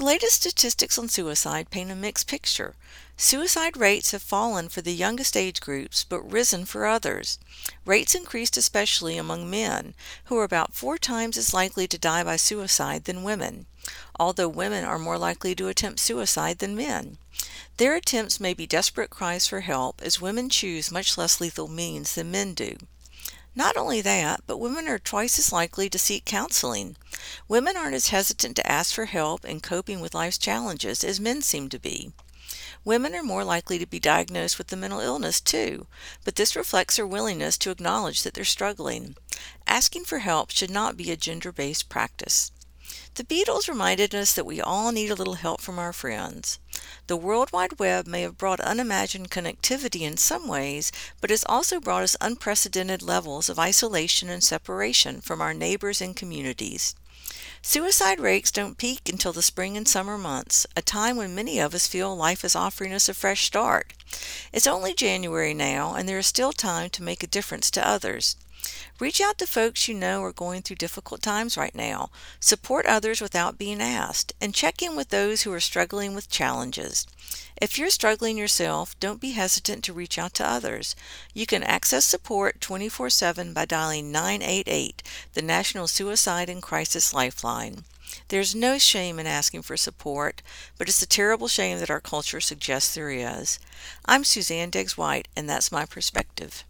The latest statistics on suicide paint a mixed picture. Suicide rates have fallen for the youngest age groups but risen for others. Rates increased especially among men, who are about four times as likely to die by suicide than women, although women are more likely to attempt suicide than men. Their attempts may be desperate cries for help, as women choose much less lethal means than men do. Not only that, but women are twice as likely to seek counseling. Women aren't as hesitant to ask for help in coping with life's challenges as men seem to be. Women are more likely to be diagnosed with a mental illness, too, but this reflects their willingness to acknowledge that they're struggling. Asking for help should not be a gender based practice. The Beatles reminded us that we all need a little help from our friends. The World Wide Web may have brought unimagined connectivity in some ways, but has also brought us unprecedented levels of isolation and separation from our neighbors and communities. Suicide rates don't peak until the spring and summer months, a time when many of us feel life is offering us a fresh start. It's only January now, and there is still time to make a difference to others. Reach out to folks you know are going through difficult times right now. Support others without being asked, and check in with those who are struggling with challenges. If you're struggling yourself, don't be hesitant to reach out to others. You can access support 24 7 by dialing 988, the National Suicide and Crisis Lifeline. There's no shame in asking for support, but it's a terrible shame that our culture suggests there is. I'm Suzanne Degges-White, and that's my perspective.